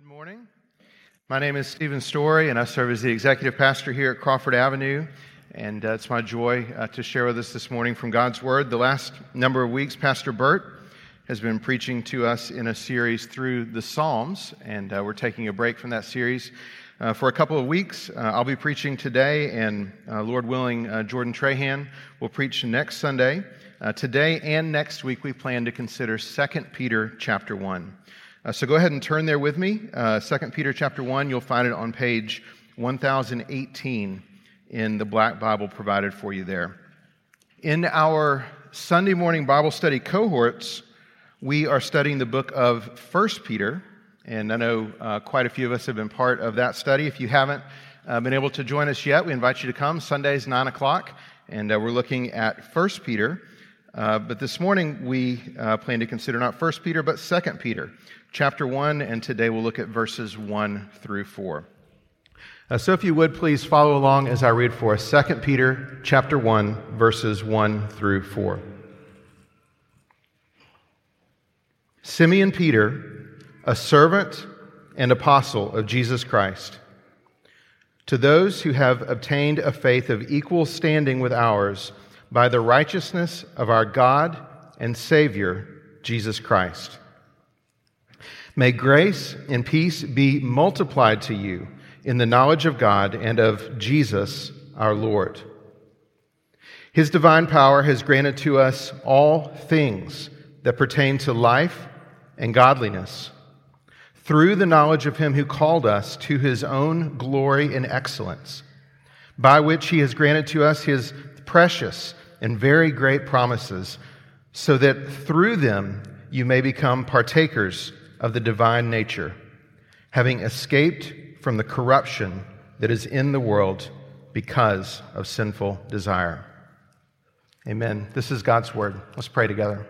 Good morning. My name is Stephen Story, and I serve as the executive pastor here at Crawford Avenue. And uh, it's my joy uh, to share with us this morning from God's Word. The last number of weeks, Pastor Burt has been preaching to us in a series through the Psalms, and uh, we're taking a break from that series uh, for a couple of weeks. Uh, I'll be preaching today, and uh, Lord willing, Jordan Trahan will preach next Sunday. today and next week, we plan to consider 2 Peter chapter 1. Uh, so go ahead and turn there with me. Uh, 2 Peter chapter 1, you'll find it on page 1018 in the black Bible provided for you there. In our Sunday morning Bible study cohorts, we are studying the book of 1 Peter. And I know uh, quite a few of us have been part of that study. If you haven't uh, been able to join us yet, we invite you to come. Sundays, 9 o'clock. And uh, we're looking at 1 Peter. Uh, but this morning we uh, plan to consider not 1 Peter, but 2 Peter chapter 1, and today we'll look at verses 1 through 4. Uh, so if you would please follow along as I read for us 2 Peter chapter 1, verses 1 through 4. Simeon Peter, a servant and apostle of Jesus Christ, to those who have obtained a faith of equal standing with ours by the righteousness of our God and Savior, Jesus Christ. May grace and peace be multiplied to you in the knowledge of God and of Jesus our Lord. His divine power has granted to us all things that pertain to life and godliness through the knowledge of him who called us to his own glory and excellence, by which he has granted to us his precious and very great promises, so that through them you may become partakers of the divine nature, having escaped from the corruption that is in the world because of sinful desire. Amen. This is God's word. Let's pray together.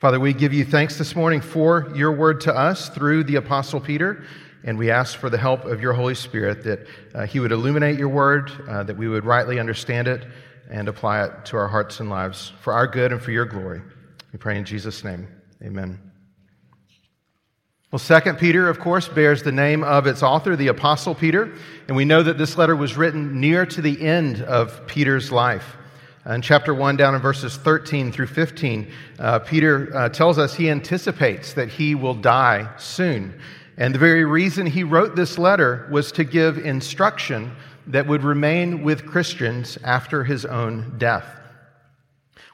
Father, we give you thanks this morning for your word to us through the Apostle Peter, and we ask for the help of your Holy Spirit that uh, he would illuminate your word, uh, that we would rightly understand it and apply it to our hearts and lives for our good and for your glory. We pray in Jesus' name. Amen. Well, Second Peter, of course, bears the name of its author, the Apostle Peter, and we know that this letter was written near to the end of Peter's life. In chapter 1, down in verses 13 through 15, uh, Peter uh, tells us he anticipates that he will die soon. And the very reason he wrote this letter was to give instruction that would remain with Christians after his own death.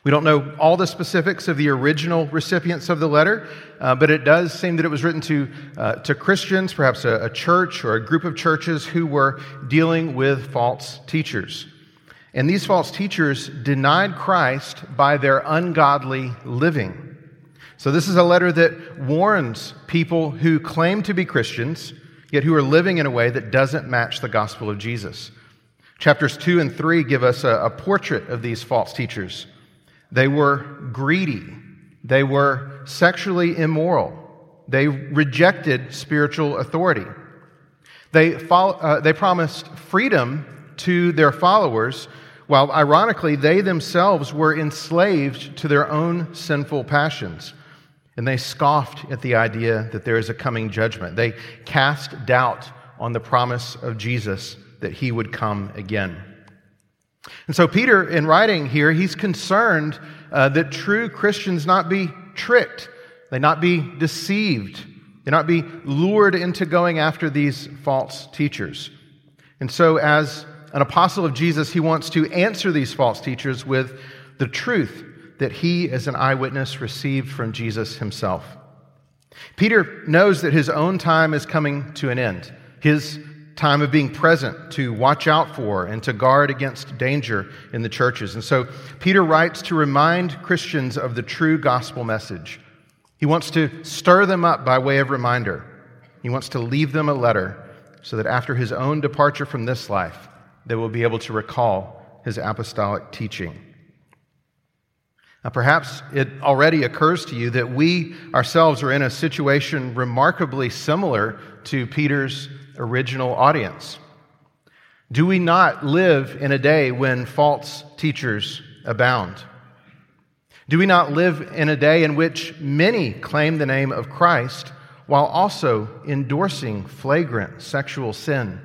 We don't know all the specifics of the original recipients of the letter, uh, but it does seem that it was written to, uh, to Christians, perhaps a, a church or a group of churches who were dealing with false teachers. And these false teachers denied Christ by their ungodly living. So, this is a letter that warns people who claim to be Christians, yet who are living in a way that doesn't match the gospel of Jesus. Chapters 2 and 3 give us a, a portrait of these false teachers. They were greedy. They were sexually immoral. They rejected spiritual authority. They, follow, uh, they promised freedom to their followers, while ironically, they themselves were enslaved to their own sinful passions. And they scoffed at the idea that there is a coming judgment. They cast doubt on the promise of Jesus that he would come again. And so, Peter, in writing here, he's concerned uh, that true Christians not be tricked, they not be deceived, they not be lured into going after these false teachers. And so, as an apostle of Jesus, he wants to answer these false teachers with the truth that he, as an eyewitness, received from Jesus himself. Peter knows that his own time is coming to an end. His time of being present to watch out for and to guard against danger in the churches. And so Peter writes to remind Christians of the true gospel message. He wants to stir them up by way of reminder. He wants to leave them a letter so that after his own departure from this life, they will be able to recall his apostolic teaching. Now, perhaps it already occurs to you that we ourselves are in a situation remarkably similar to Peter's original audience? Do we not live in a day when false teachers abound? Do we not live in a day in which many claim the name of Christ while also endorsing flagrant sexual sin?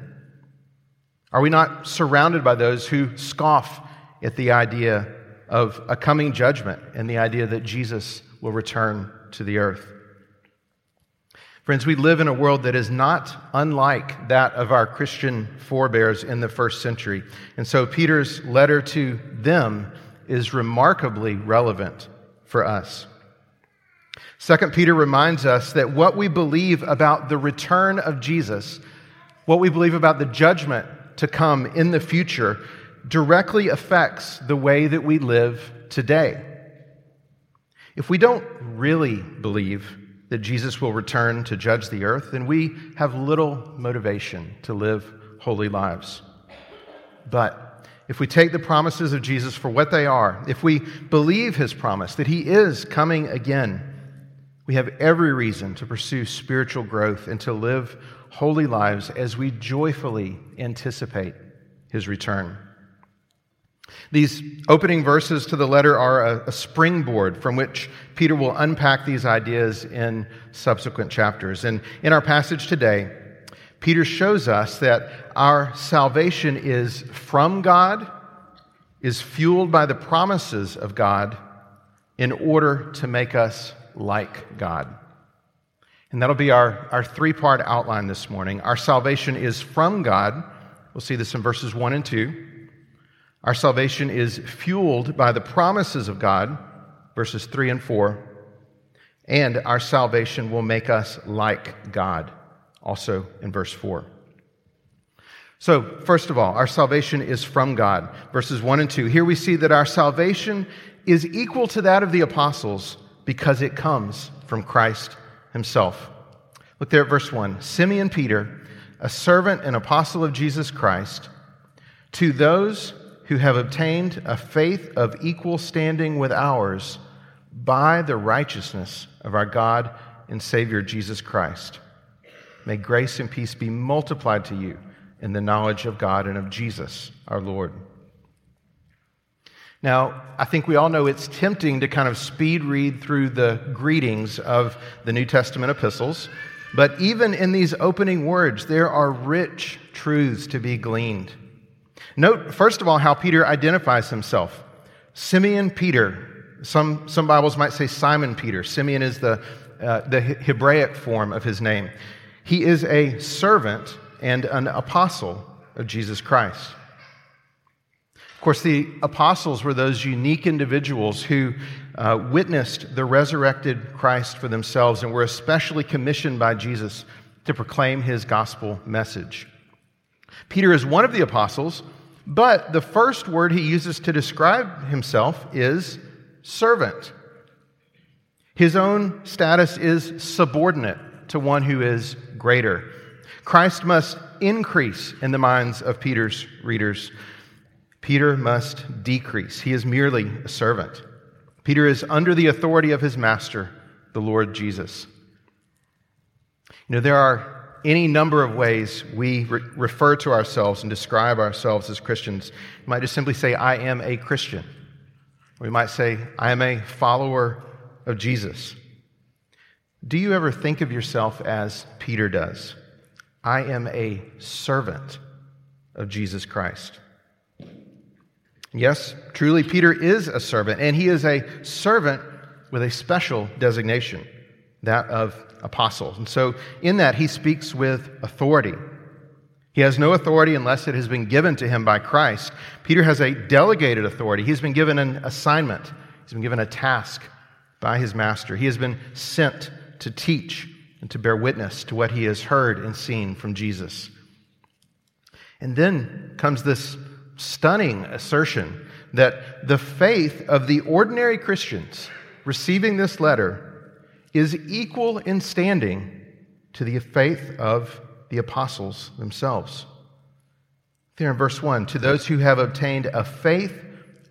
Are we not surrounded by those who scoff at the idea of a coming judgment and the idea that Jesus will return to the earth? Friends, we live in a world that is not unlike that of our Christian forebears in the first century. And so Peter's letter to them is remarkably relevant for us. Second Peter reminds us that what we believe about the return of Jesus, what we believe about the judgment to come in the future, directly affects the way that we live today. If we don't really believe that Jesus will return to judge the earth, then we have little motivation to live holy lives. But if we take the promises of Jesus for what they are, if we believe his promise that he is coming again, we have every reason to pursue spiritual growth and to live holy lives as we joyfully anticipate his return. These opening verses to the letter are a, a, springboard from which Peter will unpack these ideas in subsequent chapters. And in our passage today, Peter shows us that our salvation is from God, is fueled by the promises of God in order to make us like God. And that'll be our, our three part outline this morning. Our salvation is from God. We'll see this in verses 1 and 2. Our salvation is fueled by the promises of God, verses 3 and 4, and our salvation will make us like God, also in verse 4. So, first of all, our salvation is from God, verses 1 and 2. Here we see that our salvation is equal to that of the apostles because it comes from Christ himself. Look there at verse 1. Simeon Peter, a servant and apostle of Jesus Christ, to those who have obtained a faith of equal standing with ours by the righteousness of our God and Savior Jesus Christ. May grace and peace be multiplied to you in the knowledge of God and of Jesus, our Lord. Now, I think we all know it's tempting to kind of speed read through the greetings of the New Testament epistles, but even in these opening words, there are rich truths to be gleaned. Note, first of all, how Peter identifies himself Simeon Peter. Some, some Bibles might say Simon Peter. Simeon is the, uh, the Hebraic form of his name. He is a servant and an apostle of Jesus Christ. Of course, the apostles were those unique individuals who uh, witnessed the resurrected Christ for themselves and were especially commissioned by Jesus to proclaim his gospel message. Peter is one of the apostles but the first word he uses to describe himself is servant. His own status is subordinate to one who is greater. Christ must increase in the minds of Peter's readers. Peter must decrease. He is merely a servant. Peter is under the authority of his master, the Lord Jesus. You know, there are any number of ways we re- refer to ourselves and describe ourselves as Christians. We might just simply say, I am a Christian. We might say, I am a follower of Jesus. Do you ever think of yourself as Peter does? I am a servant of Jesus Christ. Yes, truly, Peter is a servant, and he is a servant with a special designation, that of apostles. And so, in that, he speaks with authority. He has no authority unless it has been given to him by Christ. Peter has a delegated authority. He's been given an assignment, he's been given a task by his master. He has been sent to teach and to bear witness to what he has heard and seen from Jesus. And then comes this stunning assertion that the faith of the ordinary Christians receiving this letter is equal in standing to the faith of the apostles themselves. There in verse 1 to those who have obtained a faith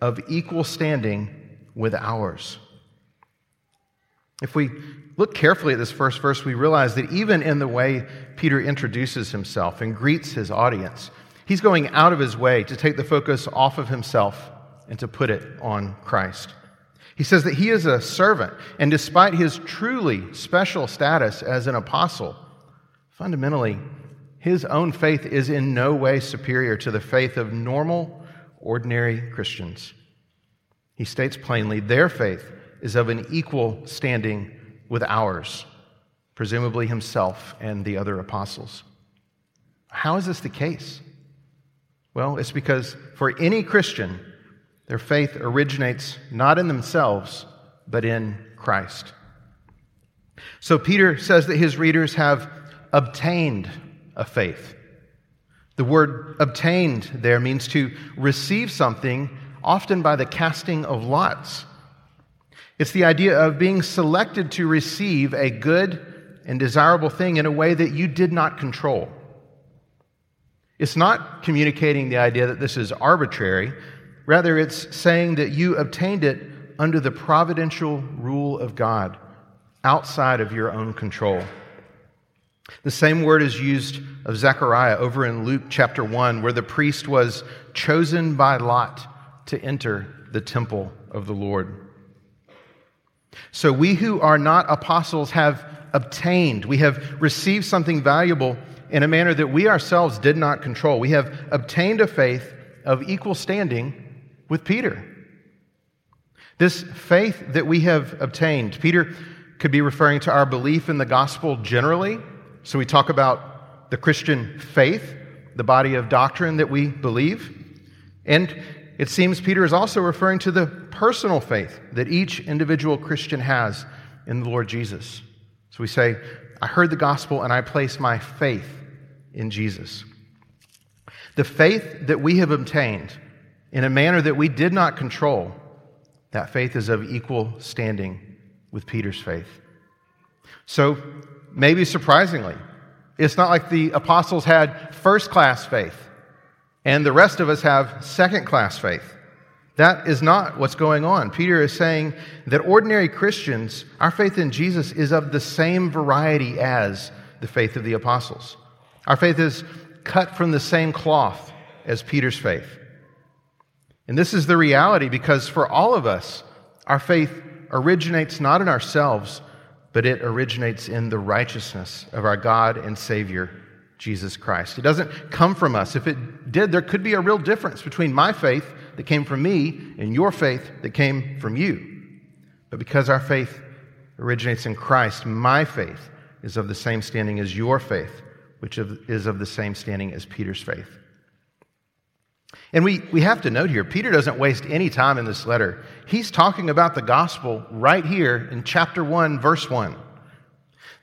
of equal standing with ours. If we look carefully at this first verse, we realize that even in the way Peter introduces himself and greets his audience, he's going out of his way to take the focus off of himself and to put it on Christ. He says that he is a servant, and despite his truly special status as an apostle, fundamentally, his own faith is in no way superior to the faith of normal, ordinary Christians. He states plainly their faith is of an equal standing with ours, presumably himself and the other apostles. How is this the case? Well, it's because for any Christian, their faith originates not in themselves, but in Christ. So Peter says that his readers have obtained a faith. The word obtained there means to receive something, often by the casting of lots. It's the idea of being selected to receive a good and desirable thing in a way that you did not control. It's not communicating the idea that this is arbitrary, Rather, it's saying that you obtained it under the providential rule of God, outside of your own control. The same word is used of Zechariah over in Luke chapter 1, where the priest was chosen by lot to enter the temple of the Lord. So we who are not apostles have obtained, we have received something valuable in a manner that we ourselves did not control. We have obtained a faith of equal standing with Peter. This faith that we have obtained, Peter could be referring to our belief in the gospel generally. So we talk about the Christian faith, the body of doctrine that we believe. And it seems Peter is also referring to the personal faith that each individual Christian has in the Lord Jesus. So we say, I heard the gospel and I place my faith in Jesus. The faith that we have obtained in a manner that we did not control, that faith is of equal standing with Peter's faith. So, maybe surprisingly, it's not like the apostles had first class faith and the rest of us have second class faith. That is not what's going on. Peter is saying that ordinary Christians, our faith in Jesus is of the same variety as the faith of the apostles. Our faith is cut from the same cloth as Peter's faith. And this is the reality because for all of us, our faith originates not in ourselves, but it originates in the righteousness of our God and Savior, Jesus Christ. It doesn't come from us. If it did, there could be a real difference between my faith that came from me and your faith that came from you. But because our faith originates in Christ, my faith is of the same standing as your faith, which is of the same standing as Peter's faith. And we, we have to note here, Peter doesn't waste any time in this letter. He's talking about the gospel right here in chapter 1, verse 1.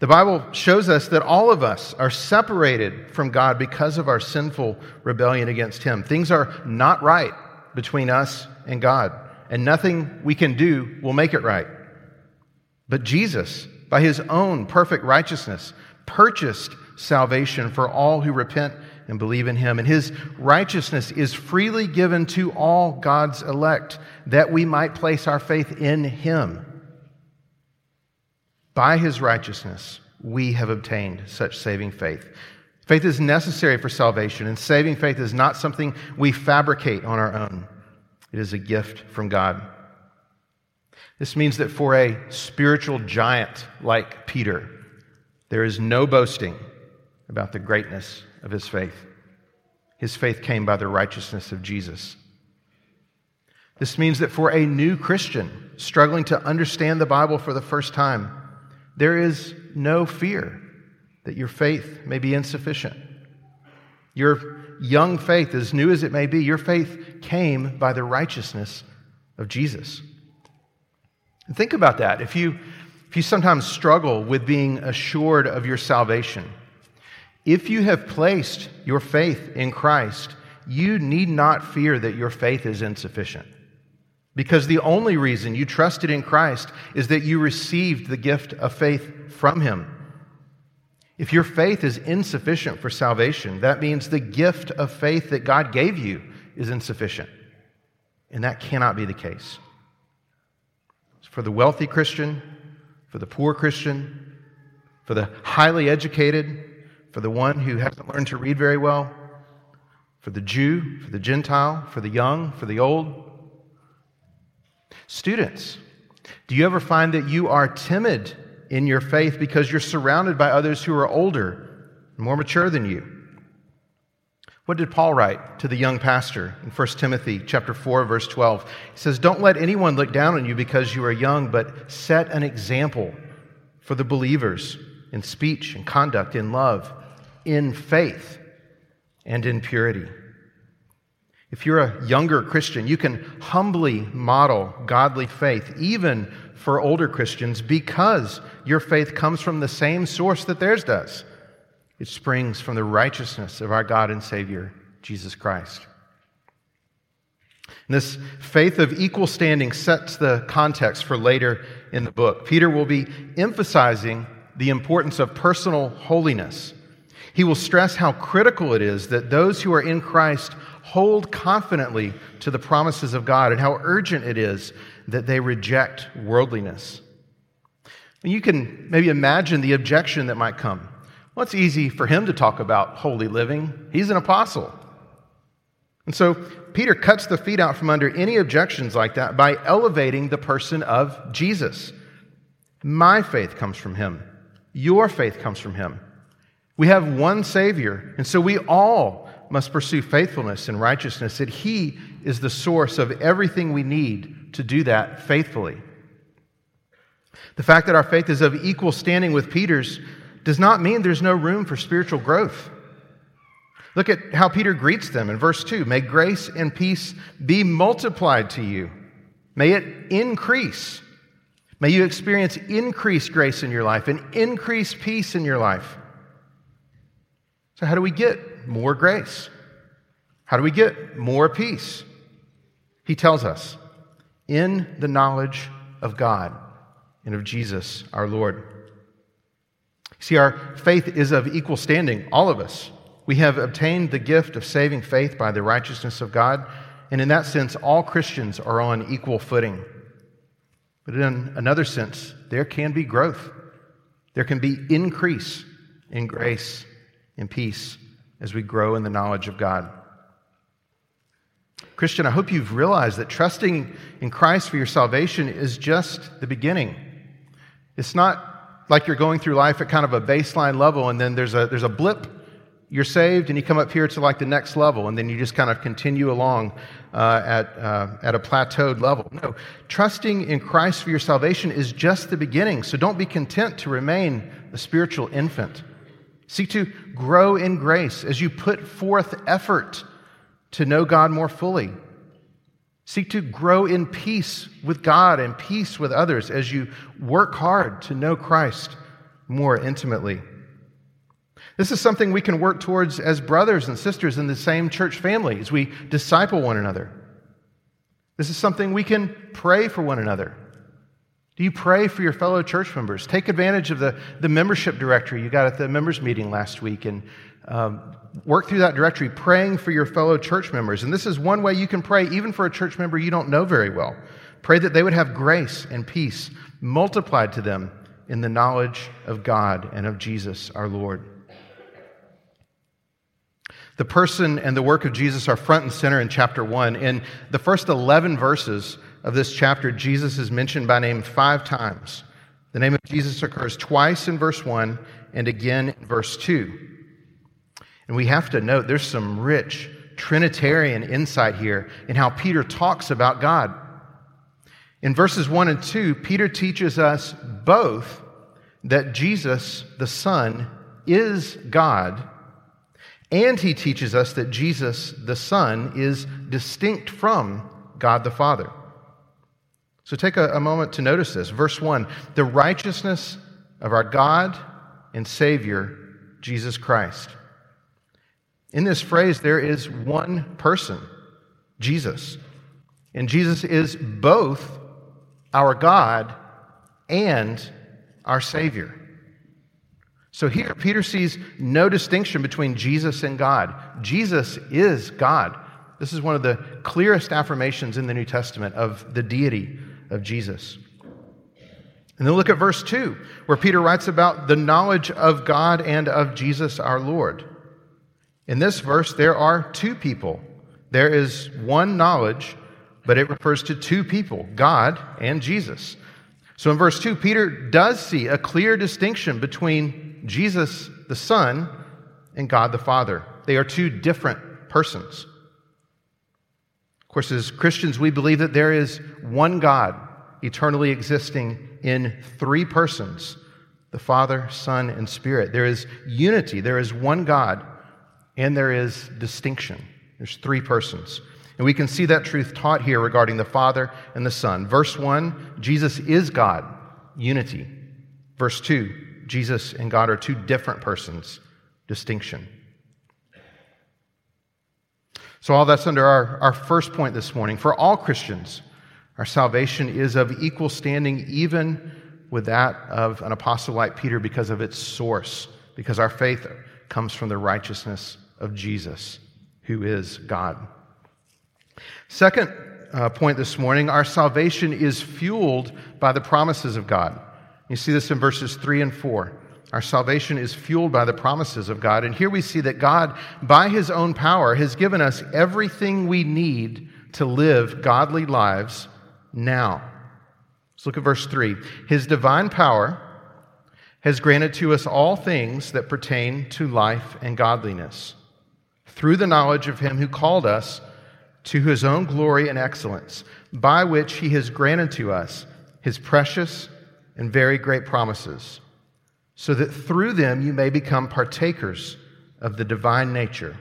The Bible shows us that all of us are separated from God because of our sinful rebellion against Him. Things are not right between us and God, and nothing we can do will make it right. But Jesus, by His own perfect righteousness, purchased salvation for all who repent and believe in him. And his righteousness is freely given to all God's elect that we might place our faith in him. By his righteousness, we have obtained such saving faith. Faith is necessary for salvation, and saving faith is not something we fabricate on our own. It is a gift from God. This means that for a spiritual giant like Peter, there is no boasting about the greatness of his faith. His faith came by the righteousness of Jesus. This means that for a new Christian struggling to understand the Bible for the first time, there is no fear that your faith may be insufficient. Your young faith, as new as it may be, your faith came by the righteousness of Jesus. And think about that. If you, if you sometimes struggle with being assured of your salvation, if you have placed your faith in Christ, you need not fear that your faith is insufficient. Because the only reason you trusted in Christ is that you received the gift of faith from Him. If your faith is insufficient for salvation, that means the gift of faith that God gave you is insufficient. And that cannot be the case. For the wealthy Christian, for the poor Christian, for the highly educated, for the one who hasn't learned to read very well, for the Jew, for the Gentile, for the young, for the old. Students, Do you ever find that you are timid in your faith because you're surrounded by others who are older, more mature than you? What did Paul write to the young pastor in 1 Timothy chapter 4 verse 12? He says, "Don't let anyone look down on you because you are young, but set an example for the believers in speech and conduct, in love, in faith, and in purity." If you're a younger Christian, you can humbly model godly faith even for older Christians because your faith comes from the same source that theirs does. It springs from the righteousness of our God and Savior, Jesus Christ. And this faith of equal standing sets the context for later in the book. Peter will be emphasizing the importance of personal holiness. He will stress how critical it is that those who are in Christ hold confidently to the promises of God and how urgent it is that they reject worldliness. And you can maybe imagine the objection that might come. Well, it's easy for him to talk about holy living. He's an apostle. And so Peter cuts the feet out from under any objections like that by elevating the person of Jesus. My faith comes from him. Your faith comes from him. We have one Savior, and so we all must pursue faithfulness and righteousness, that He is the source of everything we need to do that faithfully. The fact that our faith is of equal standing with Peter's does not mean there's no room for spiritual growth. Look at how Peter greets them in verse 2 May grace and peace be multiplied to you, may it increase. May you experience increased grace in your life and increased peace in your life. So, how do we get more grace? How do we get more peace? He tells us in the knowledge of God and of Jesus our Lord. See, our faith is of equal standing, all of us. We have obtained the gift of saving faith by the righteousness of God, and in that sense, all Christians are on equal footing. But in another sense, there can be growth, there can be increase in grace and peace as we grow in the knowledge of God. Christian, I hope you've realized that trusting in Christ for your salvation is just the beginning. It's not like you're going through life at kind of a baseline level, and then there's a, there's a blip, you're saved, and you come up here to like the next level, and then you just kind of continue along uh, at, uh, at a plateaued level. No, trusting in Christ for your salvation is just the beginning, so don't be content to remain a spiritual infant. Seek to grow in grace as you put forth effort to know God more fully. Seek to grow in peace with God and peace with others as you work hard to know Christ more intimately. This is something we can work towards as brothers and sisters in the same church family as we disciple one another. This is something we can pray for one another. Do you pray for your fellow church members? Take advantage of the, the membership directory you got at the members meeting last week and um, work through that directory praying for your fellow church members. And this is one way you can pray, even for a church member you don't know very well. Pray that they would have grace and peace multiplied to them in the knowledge of God and of Jesus our Lord. The person and the work of Jesus are front and center in chapter 1. In the first 11 verses of this chapter, Jesus is mentioned by name five times. The name of Jesus occurs twice in verse 1 and again in verse 2. And we have to note there's some rich Trinitarian insight here in how Peter talks about God. In verses 1 and 2, Peter teaches us both that Jesus, the Son, is God, and he teaches us that Jesus, the Son, is distinct from God the Father. So take a, a moment to notice this. Verse 1 the righteousness of our God and Savior, Jesus Christ. In this phrase, there is one person, Jesus. And Jesus is both our God and our Savior. So here, Peter sees no distinction between Jesus and God. Jesus is God. This is one of the clearest affirmations in the New Testament of the deity of Jesus. And then look at verse 2, where Peter writes about the knowledge of God and of Jesus our Lord. In this verse, there are two people. There is one knowledge, but it refers to two people, God and Jesus. So in verse 2, Peter does see a clear distinction between Jesus the Son and God the Father. They are two different persons. Of course, as Christians, we believe that there is one God eternally existing in three persons the Father, Son, and Spirit. There is unity, there is one God, and there is distinction. There's three persons. And we can see that truth taught here regarding the Father and the Son. Verse 1, Jesus is God, unity. Verse 2, Jesus and God are two different persons, distinction. So, all that's under our, our first point this morning. For all Christians, our salvation is of equal standing, even with that of an apostle like Peter, because of its source, because our faith comes from the righteousness of Jesus, who is God. Second uh, point this morning our salvation is fueled by the promises of God. You see this in verses 3 and 4. Our salvation is fueled by the promises of God. And here we see that God, by his own power, has given us everything we need to live godly lives now. Let's look at verse 3. His divine power has granted to us all things that pertain to life and godliness through the knowledge of him who called us to his own glory and excellence, by which he has granted to us his precious and very great promises so that through them you may become partakers of the divine nature,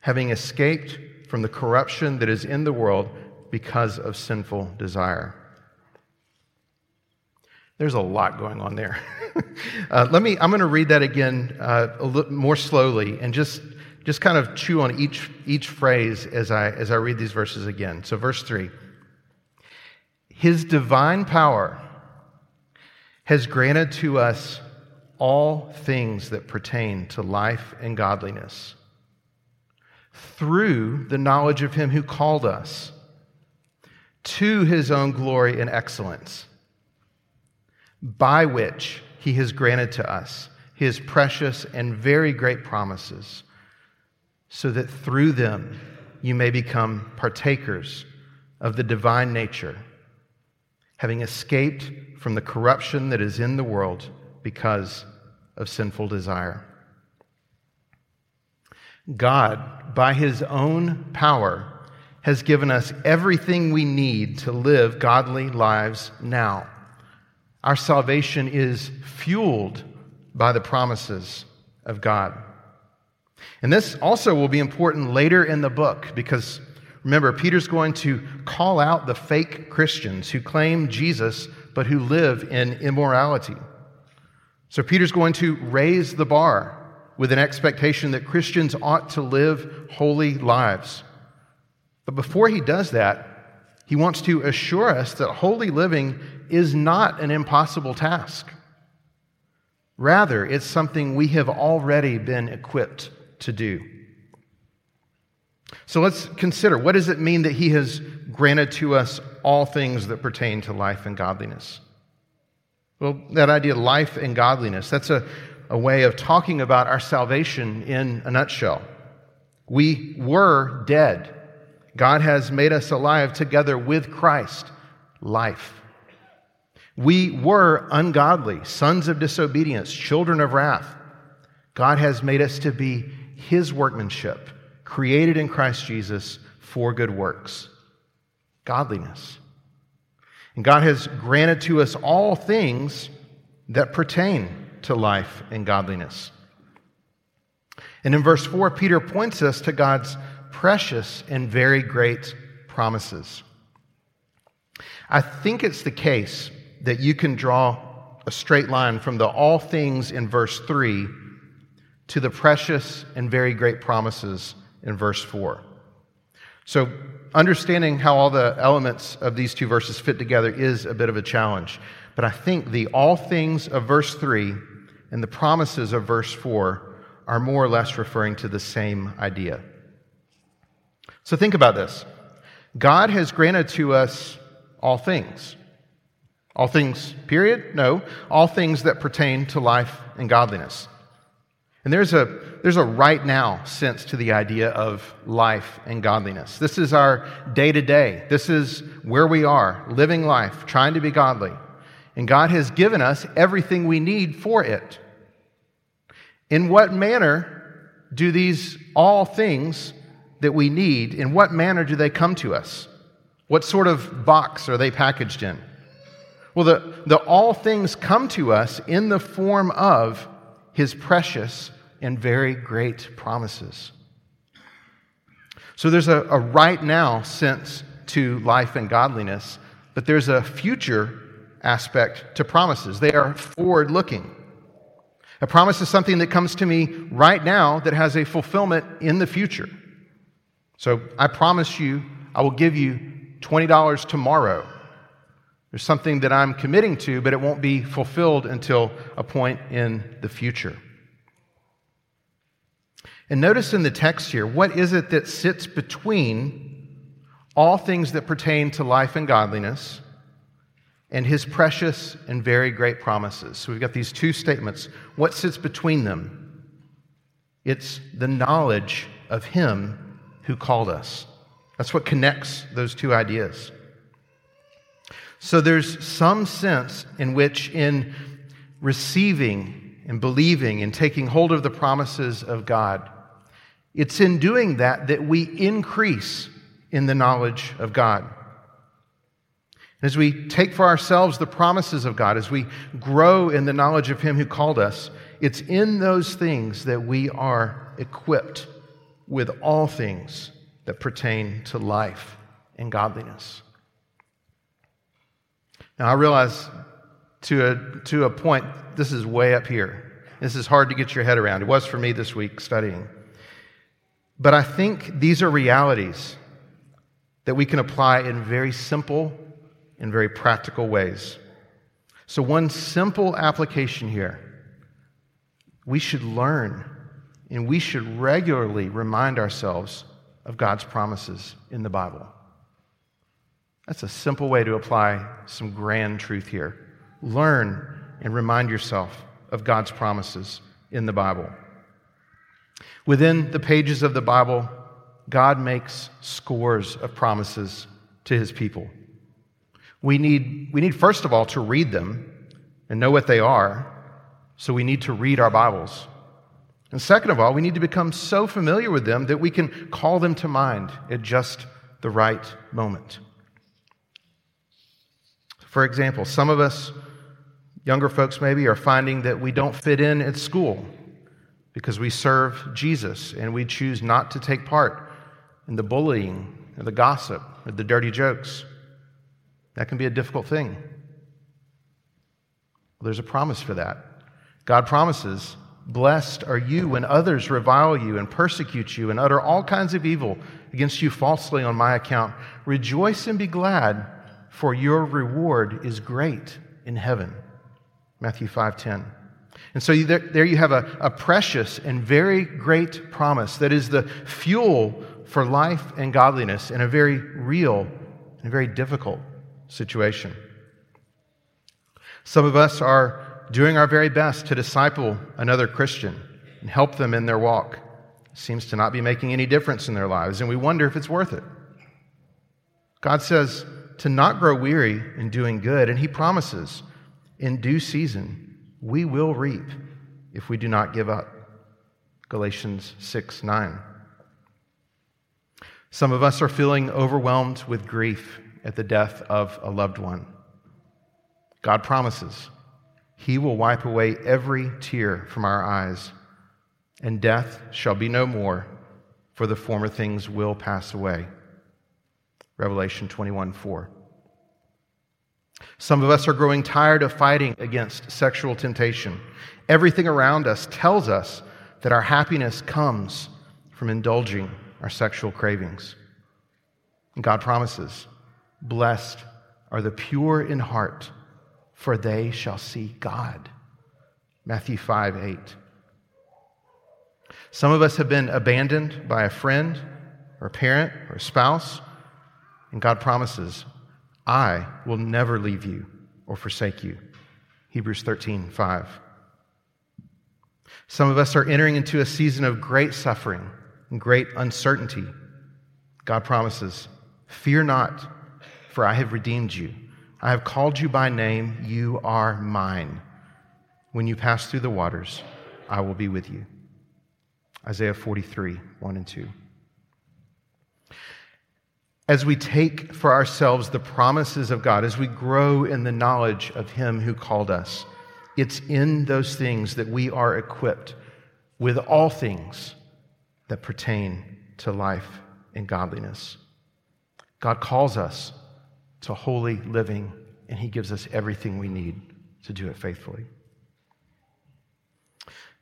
having escaped from the corruption that is in the world because of sinful desire. There's a lot going on there. uh, let me, I'm going to read that again uh, a little more slowly and just, just kind of chew on each, each phrase as I, as I read these verses again. So, verse 3 His divine power has granted to us all things that pertain to life and godliness through the knowledge of him who called us to his own glory and excellence, by which he has granted to us his precious and very great promises, so that through them you may become partakers of the divine nature, having escaped from the corruption that is in the world because of sinful desire. God, by his own power, has given us everything we need to live godly lives now. Our salvation is fueled by the promises of God. And this also will be important later in the book because remember, Peter's going to call out the fake Christians who claim Jesus but who live in immorality. So Peter's going to raise the bar with an expectation that Christians ought to live holy lives. But before he does that, he wants to assure us that holy living is not an impossible task. Rather, it's something we have already been equipped to do. So let's consider what does it mean that he has granted to us all things that pertain to life and godliness? Well, that idea, life and godliness, that's a, a way of talking about our salvation in a nutshell. We were dead. God has made us alive together with Christ, life. We were ungodly, sons of disobedience, children of wrath. God has made us to be His workmanship, created in Christ Jesus for good works, godliness. And God has granted to us all things that pertain to life and godliness. And in verse 4, Peter points us to God's precious and very great promises. I think it's the case that you can draw a straight line from the all things in verse 3 to the precious and very great promises in verse 4. So, understanding how all the elements of these two verses fit together is a bit of a challenge. But I think the all things of verse 3 and the promises of verse 4 are more or less referring to the same idea. So think about this God has granted to us all things. All things, period? No. All things that pertain to life and godliness. And there's a, there's a right now sense to the idea of life and godliness. This is our day to day. This is where we are, living life, trying to be godly. and God has given us everything we need for it. In what manner do these all things that we need, in what manner do they come to us? What sort of box are they packaged in? Well, the, the all things come to us in the form of his precious and very great promises. So there's a, a right now sense to life and godliness, but there's a future aspect to promises. They are forward looking. A promise is something that comes to me right now that has a fulfillment in the future. So I promise you, I will give you $20 tomorrow. There's something that I'm committing to, but it won't be fulfilled until a point in the future. And notice in the text here, what is it that sits between all things that pertain to life and godliness and his precious and very great promises? So we've got these two statements. What sits between them? It's the knowledge of him who called us. That's what connects those two ideas. So there's some sense in which, in receiving and believing and taking hold of the promises of God, it's in doing that that we increase in the knowledge of God. As we take for ourselves the promises of God, as we grow in the knowledge of Him who called us, it's in those things that we are equipped with all things that pertain to life and godliness. Now, I realize to a, to a point, this is way up here. This is hard to get your head around. It was for me this week studying. But I think these are realities that we can apply in very simple and very practical ways. So, one simple application here we should learn and we should regularly remind ourselves of God's promises in the Bible. That's a simple way to apply some grand truth here. Learn and remind yourself of God's promises in the Bible. Within the pages of the Bible, God makes scores of promises to his people. We need, we need, first of all, to read them and know what they are, so we need to read our Bibles. And second of all, we need to become so familiar with them that we can call them to mind at just the right moment. For example, some of us, younger folks maybe, are finding that we don't fit in at school because we serve Jesus and we choose not to take part in the bullying or the gossip or the dirty jokes. That can be a difficult thing. Well, there's a promise for that. God promises, Blessed are you when others revile you and persecute you and utter all kinds of evil against you falsely on my account. Rejoice and be glad, for your reward is great in heaven. Matthew 5:10. And so there, there you have a, a precious and very great promise that is the fuel for life and godliness in a very real and very difficult situation. Some of us are doing our very best to disciple another Christian and help them in their walk. Seems to not be making any difference in their lives, and we wonder if it's worth it. God says to not grow weary in doing good, and He promises in due season we will reap if we do not give up. Galatians 6 9. Some of us are feeling overwhelmed with grief at the death of a loved one. God promises He will wipe away every tear from our eyes, and death shall be no more, for the former things will pass away. Revelation 21 4. Some of us are growing tired of fighting against sexual temptation. Everything around us tells us that our happiness comes from indulging our sexual cravings. And God promises, Blessed are the pure in heart, for they shall see God. Matthew 5 8. Some of us have been abandoned by a friend or a parent or a spouse, and God promises, I will never leave you or forsake you. Hebrews 13, 5. Some of us are entering into a season of great suffering and great uncertainty. God promises, Fear not, for I have redeemed you. I have called you by name. You are mine. When you pass through the waters, I will be with you. Isaiah 43, 1 and 2. As we take for ourselves the promises of God, as we grow in the knowledge of Him who called us, it's in those things that we are equipped with all things that pertain to life and godliness. God calls us to holy living, and He gives us everything we need to do it faithfully.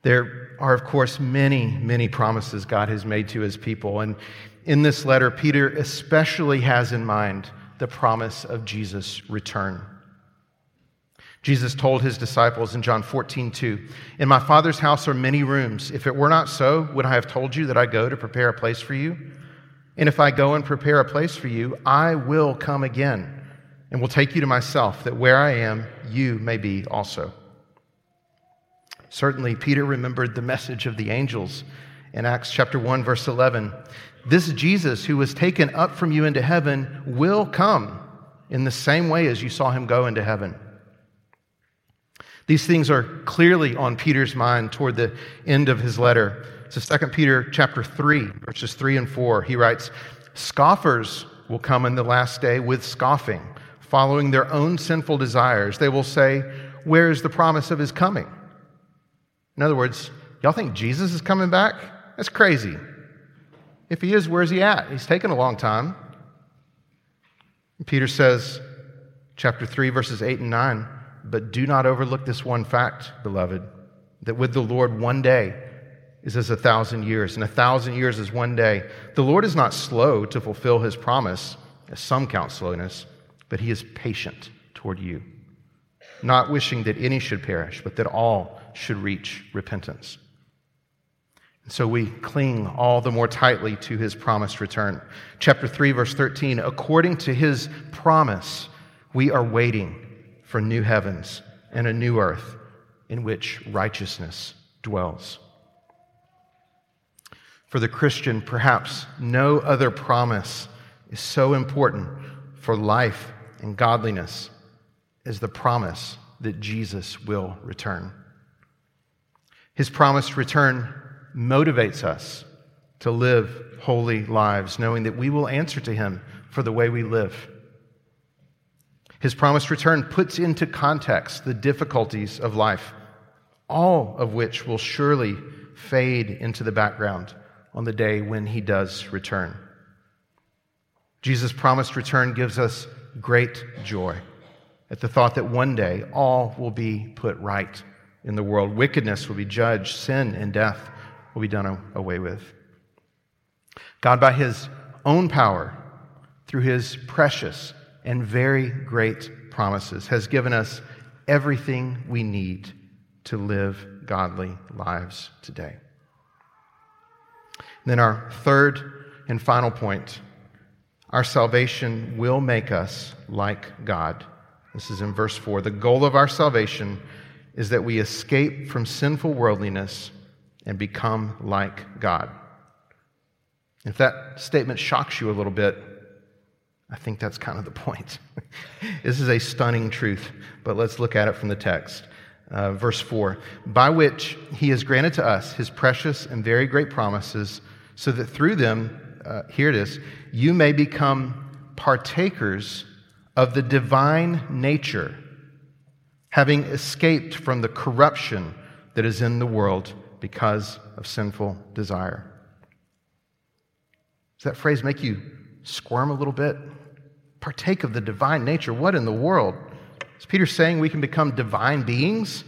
There are, of course, many, many promises God has made to His people. And in this letter, Peter especially has in mind the promise of Jesus' return. Jesus told his disciples in John 14, 2, In my Father's house are many rooms. If it were not so, would I have told you that I go to prepare a place for you? And if I go and prepare a place for you, I will come again and will take you to myself, that where I am, you may be also. Certainly, Peter remembered the message of the angels in Acts chapter 1, verse 11. This Jesus who was taken up from you into heaven will come in the same way as you saw him go into heaven. These things are clearly on Peter's mind toward the end of his letter. So 2 Peter chapter 3, verses 3 and 4, he writes, Scoffers will come in the last day with scoffing, following their own sinful desires. They will say, Where is the promise of his coming? In other words, y'all think Jesus is coming back? That's crazy. If he is, where's he at? He's taken a long time. Peter says, chapter 3, verses 8 and 9, but do not overlook this one fact, beloved, that with the Lord one day is as a thousand years, and a thousand years is one day. The Lord is not slow to fulfill his promise, as some count slowness, but he is patient toward you, not wishing that any should perish, but that all should reach repentance. And so we cling all the more tightly to his promised return. Chapter 3, verse 13 according to his promise, we are waiting for new heavens and a new earth in which righteousness dwells. For the Christian, perhaps no other promise is so important for life and godliness is the promise that Jesus will return. His promised return motivates us to live holy lives, knowing that we will answer to Him for the way we live. His promised return puts into context the difficulties of life, all of which will surely fade into the background on the day when He does return. Jesus' promised return gives us great joy at the thought that one day all will be put right in the world. Wickedness will be judged, sin and death will be done away with. God, by his own power, through his precious and very great promises, has given us everything we need to live godly lives today. And then, our third and final point our salvation will make us like God. This is in verse 4. The goal of our salvation is that we escape from sinful worldliness and become like God. If that statement shocks you a little bit, I think that's kind of the point. this is a stunning truth, but let's look at it from the text. Uh, verse 4 By which he has granted to us his precious and very great promises, so that through them, uh, here it is, you may become partakers of the divine nature, having escaped from the corruption that is in the world because of sinful desire. Does that phrase make you squirm a little bit? Partake of the divine nature. What in the world? Is Peter saying we can become divine beings?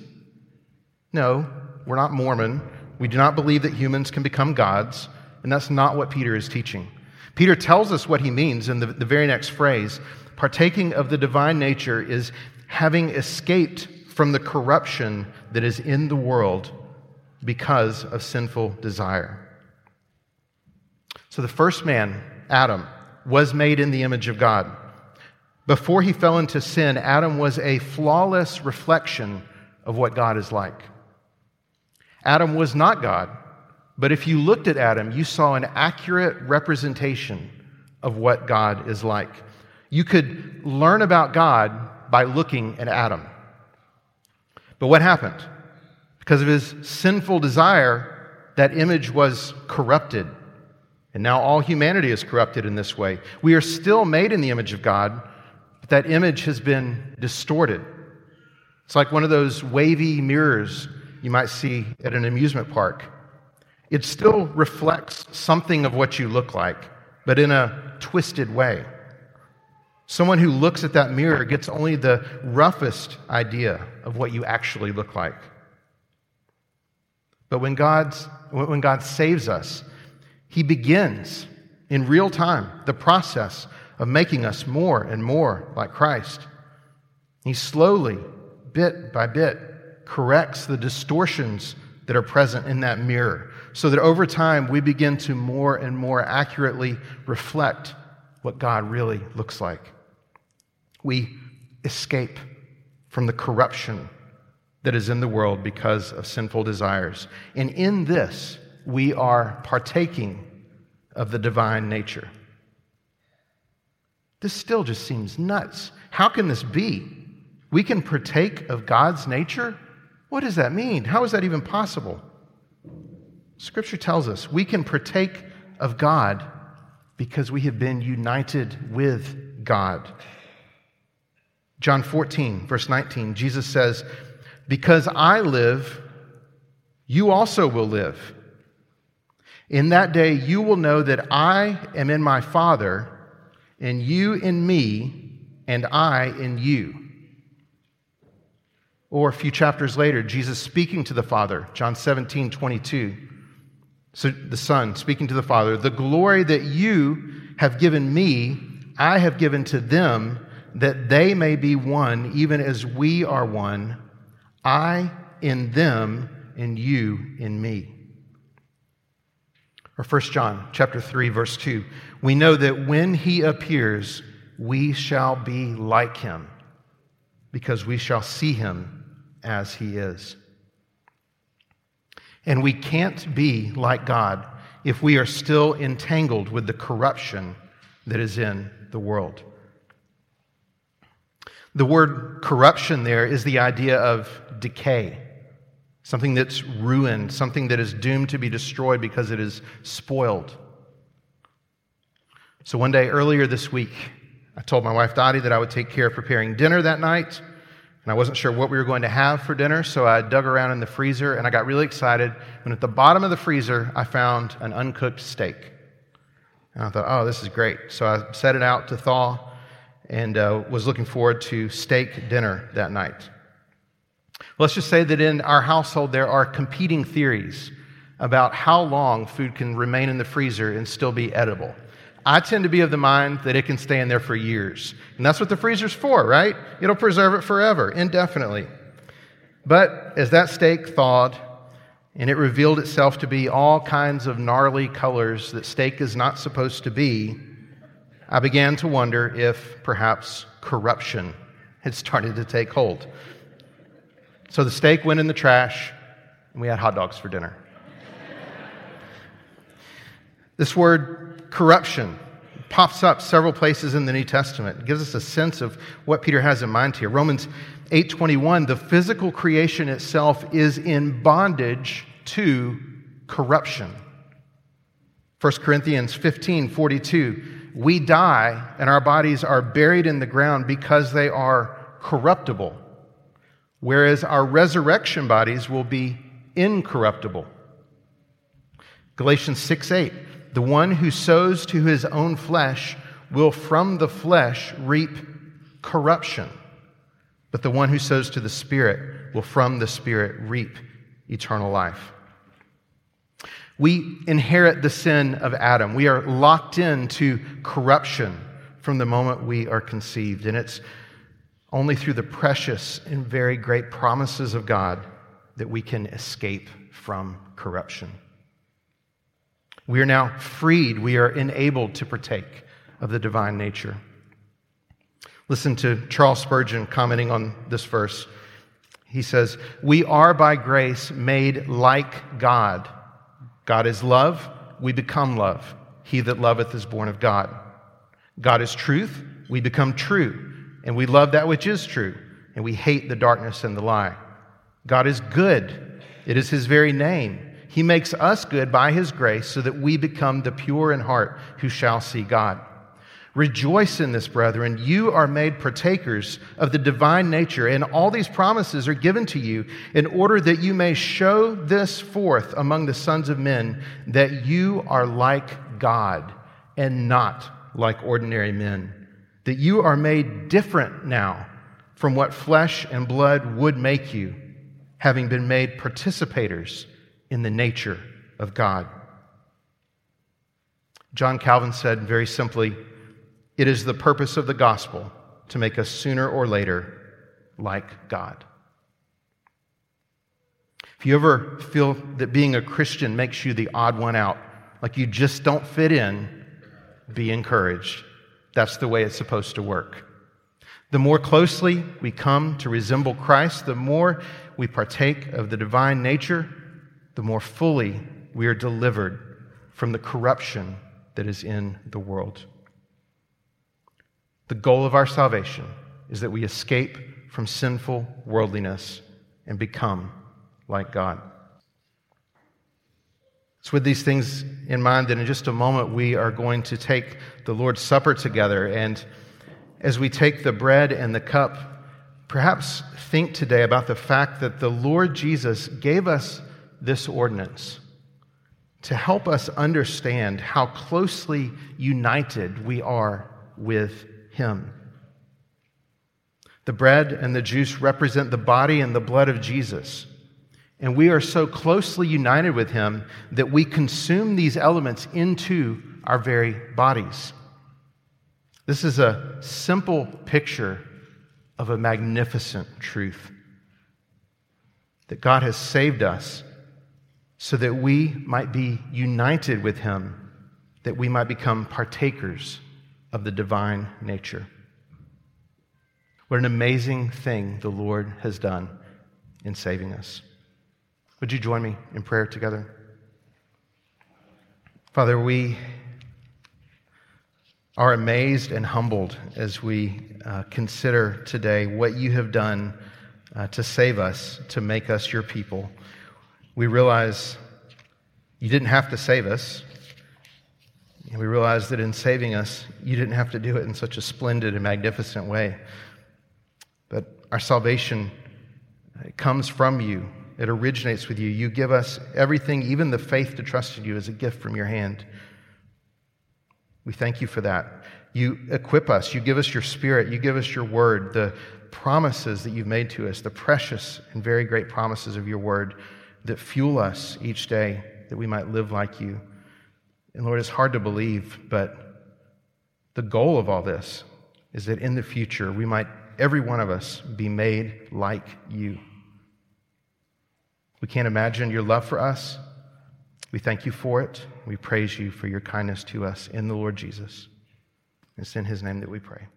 No, we're not Mormon. We do not believe that humans can become gods, and that's not what Peter is teaching. Peter tells us what he means in the, the very next phrase. Partaking of the divine nature is having escaped from the corruption that is in the world because of sinful desire. So the first man, Adam, was made in the image of God. Before he fell into sin, Adam was a flawless reflection of what God is like. Adam was not God, but if you looked at Adam, you saw an accurate representation of what God is like. You could learn about God by looking at Adam. But what happened? Because of his sinful desire, that image was corrupted. And now all humanity is corrupted in this way. We are still made in the image of God, but that image has been distorted. It's like one of those wavy mirrors you might see at an amusement park. It still reflects something of what you look like, but in a twisted way. Someone who looks at that mirror gets only the roughest idea of what you actually look like. But when, God's, when God saves us, He begins in real time the process of making us more and more like Christ. He slowly, bit by bit, corrects the distortions that are present in that mirror so that over time we begin to more and more accurately reflect what God really looks like. We escape from the corruption that is in the world because of sinful desires. And in this, we are partaking of the divine nature. This still just seems nuts. How can this be? We can partake of God's nature? What does that mean? How is that even possible? Scripture tells us we can partake of God because we have been united with God. John 14, verse 19, Jesus says, Because I live, you also will live. In that day, you will know that I am in my Father, and you in me, and I in you. Or a few chapters later, Jesus speaking to the Father, John 17, 22. So the Son speaking to the Father, the glory that you have given me, I have given to them, that they may be one, even as we are one, I in them, and you in me. Or 1 John chapter 3, verse 2. We know that when he appears, we shall be like him, because we shall see him as he is. And we can't be like God if we are still entangled with the corruption that is in the world. The word corruption there is the idea of decay, something that's ruined, something that is doomed to be destroyed because it is spoiled. So one day earlier this week, I told my wife Dottie that I would take care of preparing dinner that night. And I wasn't sure what we were going to have for dinner, so I dug around in the freezer and I got really excited when at the bottom of the freezer I found an uncooked steak. And I thought, oh, this is great. So I set it out to thaw and uh, was looking forward to steak dinner that night. Let's just say that in our household there are competing theories about how long food can remain in the freezer and still be edible. I tend to be of the mind that it can stay in there for years. And that's what the freezer's for, right? It'll preserve it forever, indefinitely. But as that steak thawed and it revealed itself to be all kinds of gnarly colors that steak is not supposed to be, I began to wonder if perhaps corruption had started to take hold. So the steak went in the trash, and we had hot dogs for dinner. This word corruption pops up several places in the New Testament. It gives us a sense of what Peter has in mind here. Romans 8:21, the physical creation itself is in bondage to corruption. 1 Corinthians 15:42, we die and our bodies are buried in the ground because they are corruptible, whereas our resurrection bodies will be incorruptible. Galatians 6 8. The one who sows to his own flesh will from the flesh reap corruption, but the one who sows to the Spirit will from the Spirit reap eternal life. We inherit the sin of Adam. We are locked into corruption from the moment we are conceived. And it's only through the precious and very great promises of God that we can escape from corruption. We are now freed. We are enabled to partake of the divine nature. Listen to Charles Spurgeon commenting on this verse. He says, We are by grace made like God. God is love, we become love. He that loveth is born of God. God is truth, we become true. and we love that which is true, and we hate the darkness and the lie. God is good, it is His very name. He makes us good by His grace so that we become the pure in heart who shall see God. Rejoice in this, brethren. You are made partakers of the divine nature, and all these promises are given to you in order that you may show this forth among the sons of men that you are like God and not like ordinary men. That you are made different now from what flesh and blood would make you, having been made participators in the nature of God. John Calvin said very simply, it is the purpose of the gospel to make us sooner or later like God. If you ever feel that being a Christian makes you the odd one out, like you just don't fit in, be encouraged. That's the way it's supposed to work. The more closely we come to resemble Christ, the more we partake of the divine nature, the more fully we are delivered from the corruption that is in the world. The goal of our salvation is that we escape from sinful worldliness and become like God. It's with these things in mind that in just a moment we are going to take the Lord's Supper together. And as we take the bread and the cup, perhaps think today about the fact that the Lord Jesus gave us this ordinance to help us understand how closely united we are with him. The bread and the juice represent the body and the blood of Jesus. And we are so closely united with him that we consume these elements into our very bodies. This is a simple picture of a magnificent truth that God has saved us so that we might be united with him, that we might become partakers of the divine nature. What an amazing thing the Lord has done in saving us. Would you join me in prayer together? Father, we are amazed and humbled as we uh, consider today what you have done uh, to save us, to make us your people. We realize you didn't have to save us. And we realize that in saving us, you didn't have to do it in such a splendid and magnificent way. But our salvation comes from you, it originates with you. You give us everything, even the faith to trust in you, as a gift from your hand. We thank you for that. You equip us, you give us your spirit, you give us your word, the promises that you've made to us, the precious and very great promises of your word that fuel us each day that we might live like you. And Lord, it's hard to believe, but the goal of all this is that in the future we might, every one of us, be made like you. We can't imagine your love for us. We thank you for it. We praise you for your kindness to us in the Lord Jesus. It's in his name that we pray.